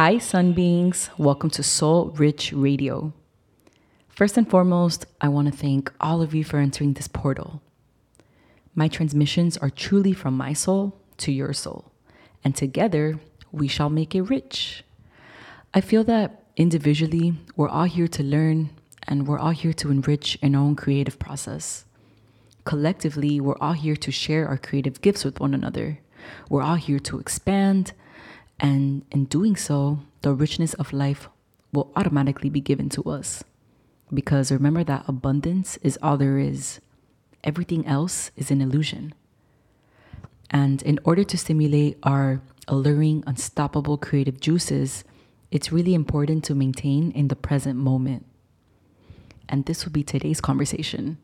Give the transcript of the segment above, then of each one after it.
Hi, Sunbeings. Welcome to Soul Rich Radio. First and foremost, I want to thank all of you for entering this portal. My transmissions are truly from my soul to your soul, and together we shall make it rich. I feel that individually, we're all here to learn and we're all here to enrich our own creative process. Collectively, we're all here to share our creative gifts with one another. We're all here to expand, and in doing so, the richness of life will automatically be given to us. Because remember that abundance is all there is, everything else is an illusion. And in order to stimulate our alluring, unstoppable creative juices, it's really important to maintain in the present moment. And this will be today's conversation.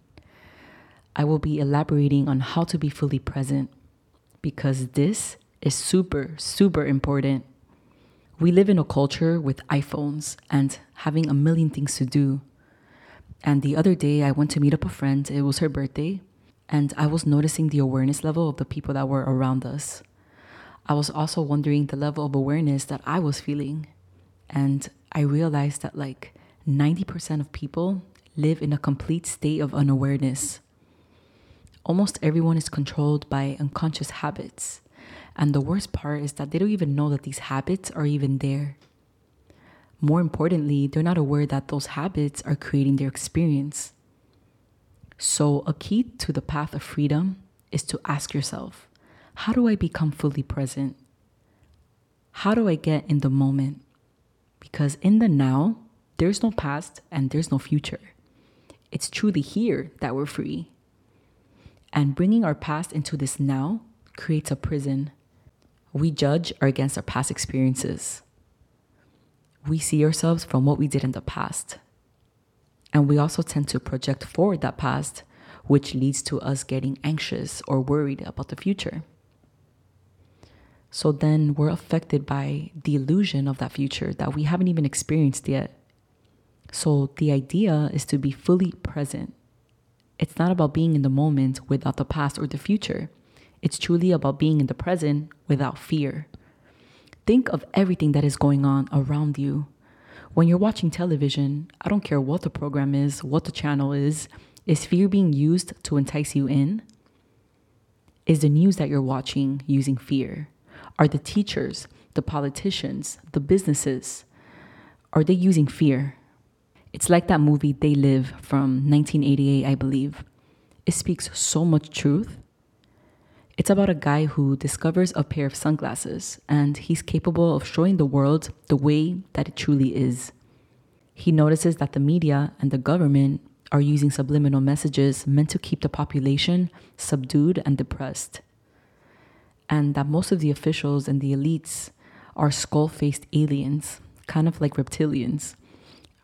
I will be elaborating on how to be fully present because this is super, super important. We live in a culture with iPhones and having a million things to do. And the other day, I went to meet up a friend. It was her birthday. And I was noticing the awareness level of the people that were around us. I was also wondering the level of awareness that I was feeling. And I realized that like 90% of people live in a complete state of unawareness. Almost everyone is controlled by unconscious habits. And the worst part is that they don't even know that these habits are even there. More importantly, they're not aware that those habits are creating their experience. So, a key to the path of freedom is to ask yourself how do I become fully present? How do I get in the moment? Because in the now, there's no past and there's no future. It's truly here that we're free. And bringing our past into this now creates a prison. We judge or against our past experiences. We see ourselves from what we did in the past. And we also tend to project forward that past, which leads to us getting anxious or worried about the future. So then we're affected by the illusion of that future that we haven't even experienced yet. So the idea is to be fully present. It's not about being in the moment without the past or the future. It's truly about being in the present without fear. Think of everything that is going on around you. When you're watching television, I don't care what the program is, what the channel is, is fear being used to entice you in? Is the news that you're watching using fear? Are the teachers, the politicians, the businesses, are they using fear? It's like that movie They Live from 1988, I believe. It speaks so much truth. It's about a guy who discovers a pair of sunglasses and he's capable of showing the world the way that it truly is. He notices that the media and the government are using subliminal messages meant to keep the population subdued and depressed and that most of the officials and the elites are skull faced aliens, kind of like reptilians.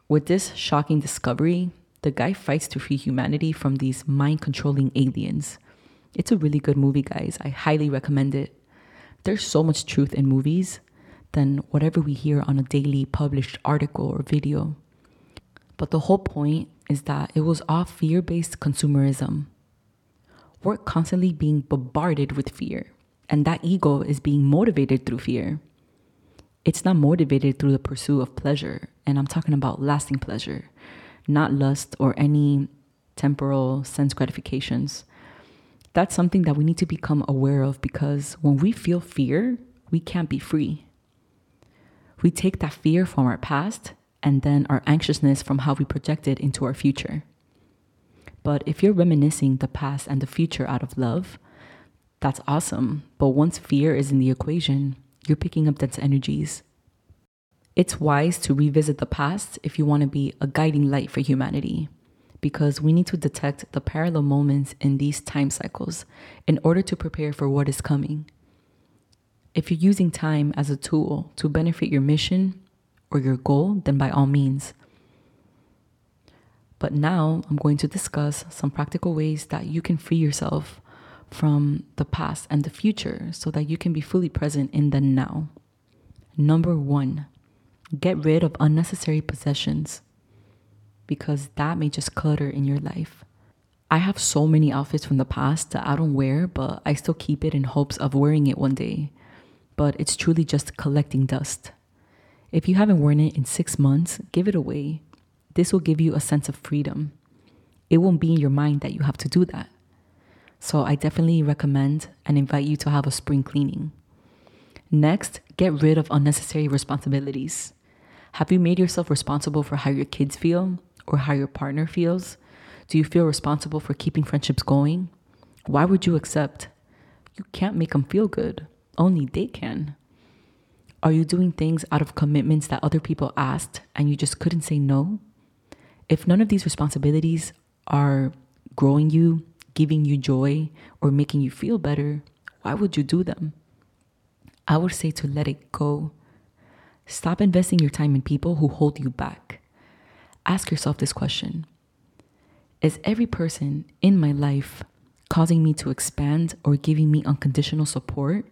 With this shocking discovery, the guy fights to free humanity from these mind controlling aliens. It's a really good movie, guys. I highly recommend it. There's so much truth in movies than whatever we hear on a daily published article or video. But the whole point is that it was all fear based consumerism. We're constantly being bombarded with fear and that ego is being motivated through fear. It's not motivated through the pursuit of pleasure. And I'm talking about lasting pleasure, not lust or any temporal sense gratifications. That's something that we need to become aware of because when we feel fear, we can't be free. We take that fear from our past and then our anxiousness from how we project it into our future. But if you're reminiscing the past and the future out of love, that's awesome. But once fear is in the equation, you're picking up dense energies. It's wise to revisit the past if you want to be a guiding light for humanity, because we need to detect the parallel moments in these time cycles in order to prepare for what is coming. If you're using time as a tool to benefit your mission or your goal, then by all means. But now I'm going to discuss some practical ways that you can free yourself from the past and the future so that you can be fully present in the now. Number one, get rid of unnecessary possessions because that may just clutter in your life. I have so many outfits from the past that I don't wear, but I still keep it in hopes of wearing it one day. But it's truly just collecting dust. If you haven't worn it in six months, give it away. This will give you a sense of freedom. It won't be in your mind that you have to do that. So I definitely recommend and invite you to have a spring cleaning. Next, get rid of unnecessary responsibilities. Have you made yourself responsible for how your kids feel or how your partner feels? Do you feel responsible for keeping friendships going? Why would you accept? You can't make them feel good, only they can. Are you doing things out of commitments that other people asked and you just couldn't say no? If none of these responsibilities are growing you, giving you joy, or making you feel better, why would you do them? I would say to let it go. Stop investing your time in people who hold you back. Ask yourself this question Is every person in my life causing me to expand or giving me unconditional support?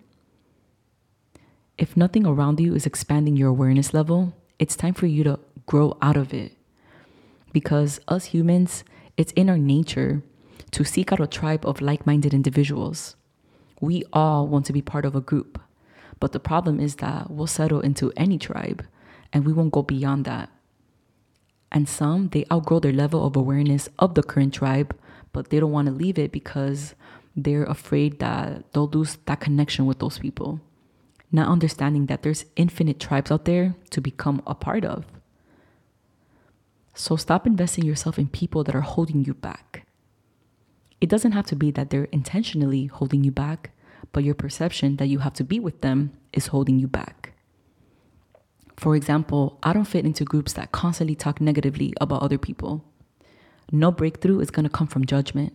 If nothing around you is expanding your awareness level, it's time for you to grow out of it. Because us humans, it's in our nature to seek out a tribe of like minded individuals. We all want to be part of a group. But the problem is that we'll settle into any tribe and we won't go beyond that. And some, they outgrow their level of awareness of the current tribe, but they don't want to leave it because they're afraid that they'll lose that connection with those people. Not understanding that there's infinite tribes out there to become a part of. So stop investing yourself in people that are holding you back. It doesn't have to be that they're intentionally holding you back, but your perception that you have to be with them is holding you back. For example, I don't fit into groups that constantly talk negatively about other people. No breakthrough is going to come from judgment.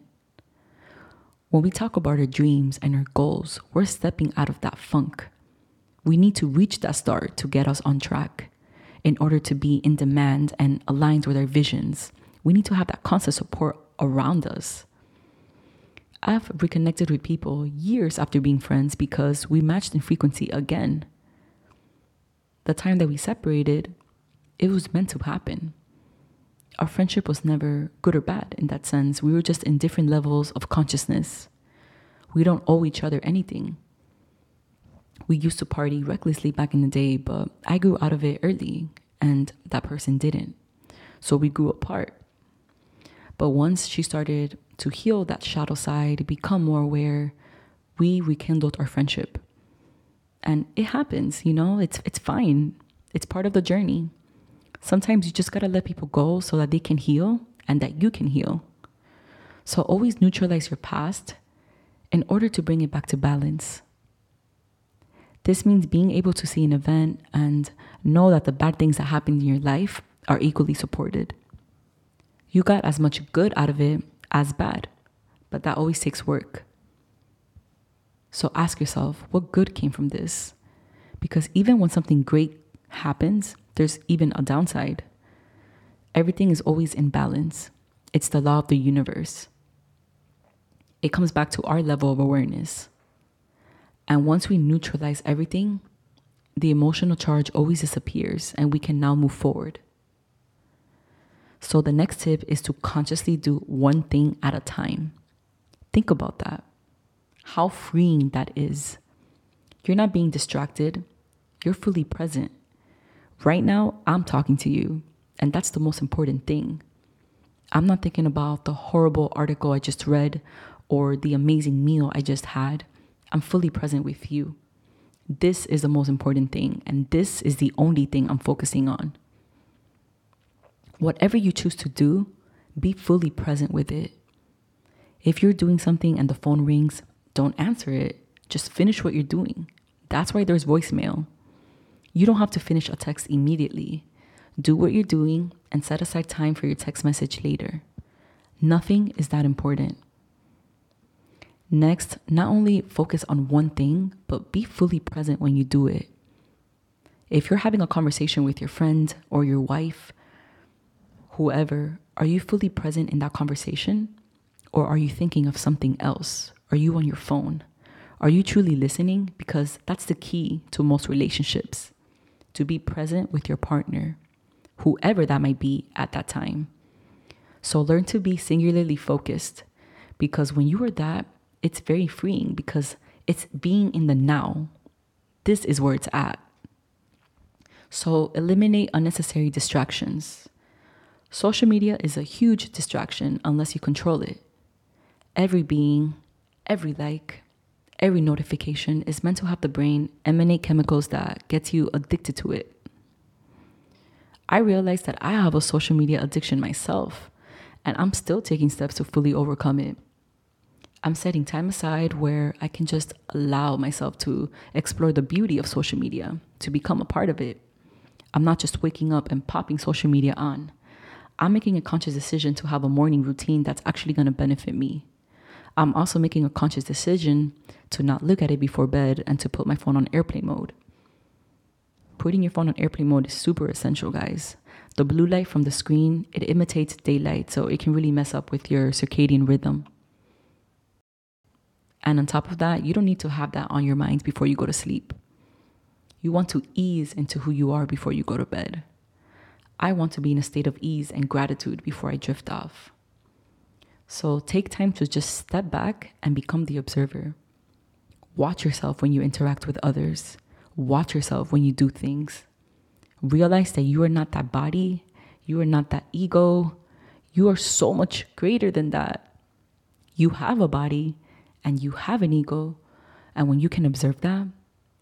When we talk about our dreams and our goals, we're stepping out of that funk. We need to reach that star to get us on track. In order to be in demand and aligned with our visions, we need to have that constant support around us. I've reconnected with people years after being friends because we matched in frequency again. The time that we separated, it was meant to happen. Our friendship was never good or bad in that sense. We were just in different levels of consciousness. We don't owe each other anything. We used to party recklessly back in the day, but I grew out of it early and that person didn't. So we grew apart. But once she started to heal that shadow side, become more aware, we rekindled our friendship. And it happens, you know, it's it's fine. It's part of the journey. Sometimes you just got to let people go so that they can heal and that you can heal. So always neutralize your past in order to bring it back to balance. This means being able to see an event and know that the bad things that happen in your life are equally supported. You got as much good out of it as bad, but that always takes work. So ask yourself, what good came from this? Because even when something great happens, there's even a downside. Everything is always in balance. It's the law of the universe. It comes back to our level of awareness. And once we neutralize everything, the emotional charge always disappears and we can now move forward. So, the next tip is to consciously do one thing at a time. Think about that. How freeing that is. You're not being distracted, you're fully present. Right now, I'm talking to you, and that's the most important thing. I'm not thinking about the horrible article I just read or the amazing meal I just had. I'm fully present with you. This is the most important thing, and this is the only thing I'm focusing on. Whatever you choose to do, be fully present with it. If you're doing something and the phone rings, don't answer it. Just finish what you're doing. That's why there's voicemail. You don't have to finish a text immediately. Do what you're doing and set aside time for your text message later. Nothing is that important. Next, not only focus on one thing, but be fully present when you do it. If you're having a conversation with your friend or your wife, whoever, are you fully present in that conversation? Or are you thinking of something else? Are you on your phone? Are you truly listening? Because that's the key to most relationships to be present with your partner, whoever that might be at that time. So learn to be singularly focused because when you are that, it's very freeing because it's being in the now. This is where it's at. So eliminate unnecessary distractions. Social media is a huge distraction unless you control it. Every being, every like, every notification is meant to have the brain emanate chemicals that gets you addicted to it. I realized that I have a social media addiction myself, and I'm still taking steps to fully overcome it. I'm setting time aside where I can just allow myself to explore the beauty of social media, to become a part of it. I'm not just waking up and popping social media on. I'm making a conscious decision to have a morning routine that's actually going to benefit me. I'm also making a conscious decision to not look at it before bed and to put my phone on airplane mode. Putting your phone on airplane mode is super essential, guys. The blue light from the screen, it imitates daylight, so it can really mess up with your circadian rhythm. And on top of that, you don't need to have that on your mind before you go to sleep. You want to ease into who you are before you go to bed. I want to be in a state of ease and gratitude before I drift off. So take time to just step back and become the observer. Watch yourself when you interact with others. Watch yourself when you do things. Realize that you are not that body, you are not that ego. You are so much greater than that. You have a body, and you have an ego, and when you can observe that,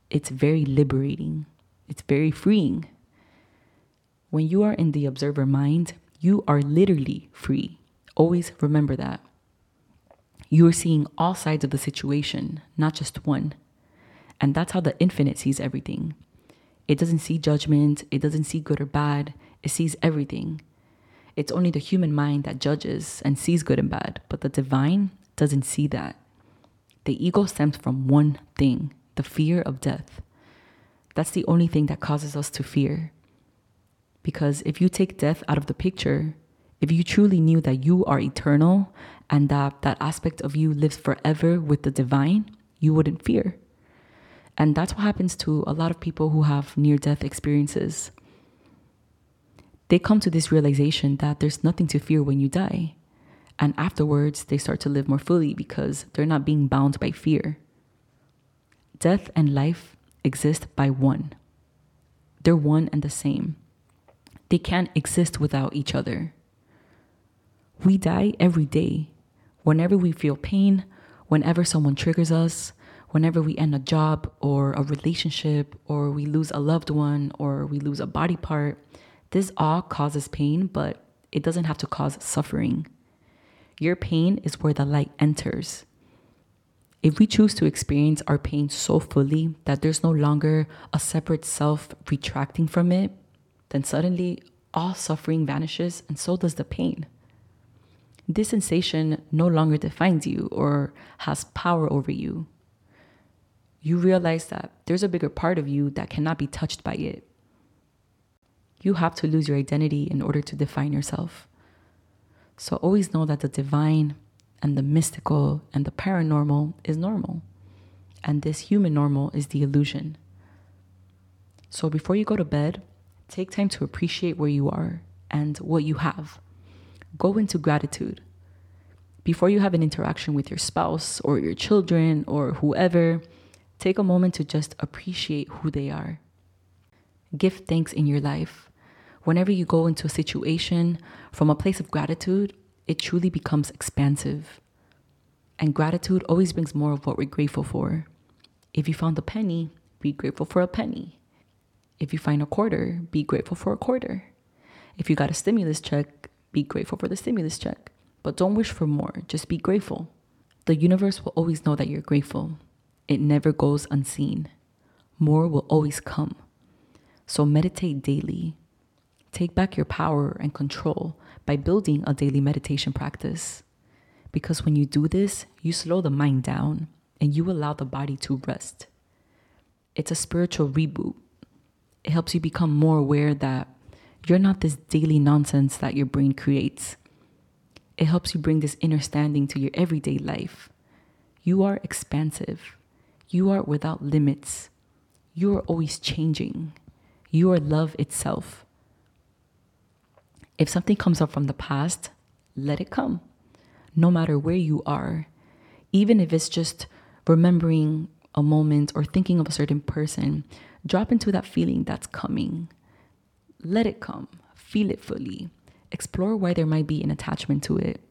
it's very liberating, it's very freeing. When you are in the observer mind, you are literally free. Always remember that. You are seeing all sides of the situation, not just one. And that's how the infinite sees everything. It doesn't see judgment, it doesn't see good or bad, it sees everything. It's only the human mind that judges and sees good and bad, but the divine doesn't see that. The ego stems from one thing the fear of death. That's the only thing that causes us to fear. Because if you take death out of the picture, if you truly knew that you are eternal and that that aspect of you lives forever with the divine, you wouldn't fear. And that's what happens to a lot of people who have near death experiences. They come to this realization that there's nothing to fear when you die. And afterwards, they start to live more fully because they're not being bound by fear. Death and life exist by one, they're one and the same. They can't exist without each other. We die every day. Whenever we feel pain, whenever someone triggers us, whenever we end a job or a relationship, or we lose a loved one, or we lose a body part, this all causes pain, but it doesn't have to cause suffering. Your pain is where the light enters. If we choose to experience our pain so fully that there's no longer a separate self retracting from it, then suddenly all suffering vanishes and so does the pain. This sensation no longer defines you or has power over you. You realize that there's a bigger part of you that cannot be touched by it. You have to lose your identity in order to define yourself. So always know that the divine and the mystical and the paranormal is normal. And this human normal is the illusion. So before you go to bed, take time to appreciate where you are and what you have. Go into gratitude. Before you have an interaction with your spouse or your children or whoever, take a moment to just appreciate who they are. Give thanks in your life whenever you go into a situation from a place of gratitude, it truly becomes expansive. And gratitude always brings more of what we're grateful for. If you found a penny, be grateful for a penny. If you find a quarter, be grateful for a quarter. If you got a stimulus check, be grateful for the stimulus check. But don't wish for more, just be grateful. The universe will always know that you're grateful. It never goes unseen. More will always come. So meditate daily. Take back your power and control by building a daily meditation practice. Because when you do this, you slow the mind down and you allow the body to rest. It's a spiritual reboot. It helps you become more aware that you're not this daily nonsense that your brain creates. It helps you bring this inner standing to your everyday life. You are expansive. You are without limits. You are always changing. You are love itself. If something comes up from the past, let it come, no matter where you are. Even if it's just remembering a moment or thinking of a certain person, drop into that feeling that's coming. Let it come, feel it fully, explore why there might be an attachment to it.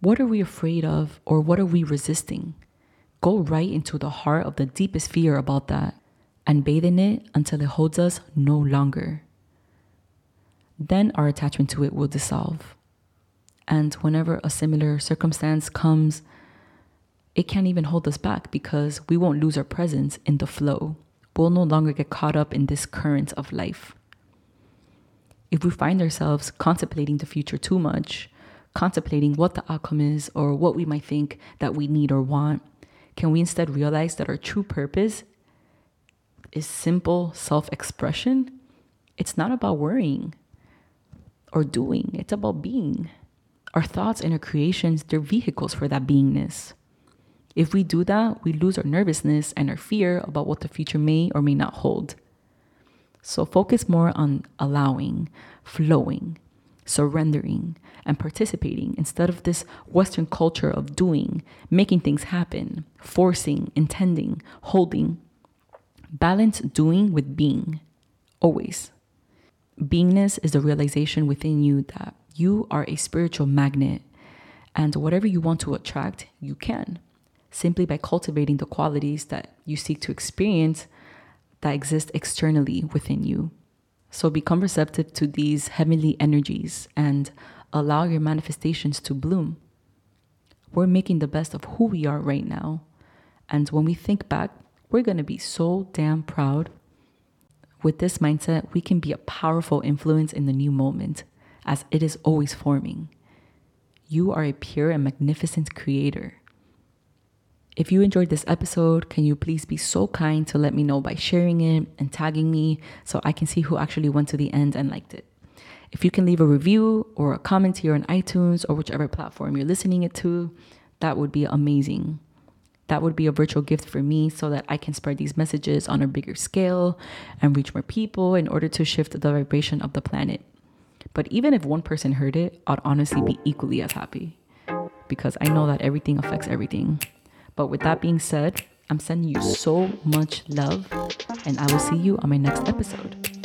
What are we afraid of, or what are we resisting? Go right into the heart of the deepest fear about that and bathe in it until it holds us no longer. Then our attachment to it will dissolve. And whenever a similar circumstance comes, it can't even hold us back because we won't lose our presence in the flow. We'll no longer get caught up in this current of life. If we find ourselves contemplating the future too much, contemplating what the outcome is or what we might think that we need or want, can we instead realize that our true purpose is simple self expression? It's not about worrying or doing, it's about being. Our thoughts and our creations, they're vehicles for that beingness. If we do that, we lose our nervousness and our fear about what the future may or may not hold. So focus more on allowing, flowing, surrendering, and participating instead of this Western culture of doing, making things happen, forcing, intending, holding. Balance doing with being, always. Beingness is the realization within you that you are a spiritual magnet, and whatever you want to attract, you can simply by cultivating the qualities that you seek to experience that exist externally within you. So become receptive to these heavenly energies and allow your manifestations to bloom. We're making the best of who we are right now. And when we think back, we're going to be so damn proud. With this mindset, we can be a powerful influence in the new moment, as it is always forming. You are a pure and magnificent creator. If you enjoyed this episode, can you please be so kind to let me know by sharing it and tagging me so I can see who actually went to the end and liked it? If you can leave a review or a comment here on iTunes or whichever platform you're listening it to, that would be amazing. That would be a virtual gift for me so that I can spread these messages on a bigger scale and reach more people in order to shift the vibration of the planet. But even if one person heard it, I'd honestly be equally as happy because I know that everything affects everything. But with that being said, I'm sending you so much love, and I will see you on my next episode.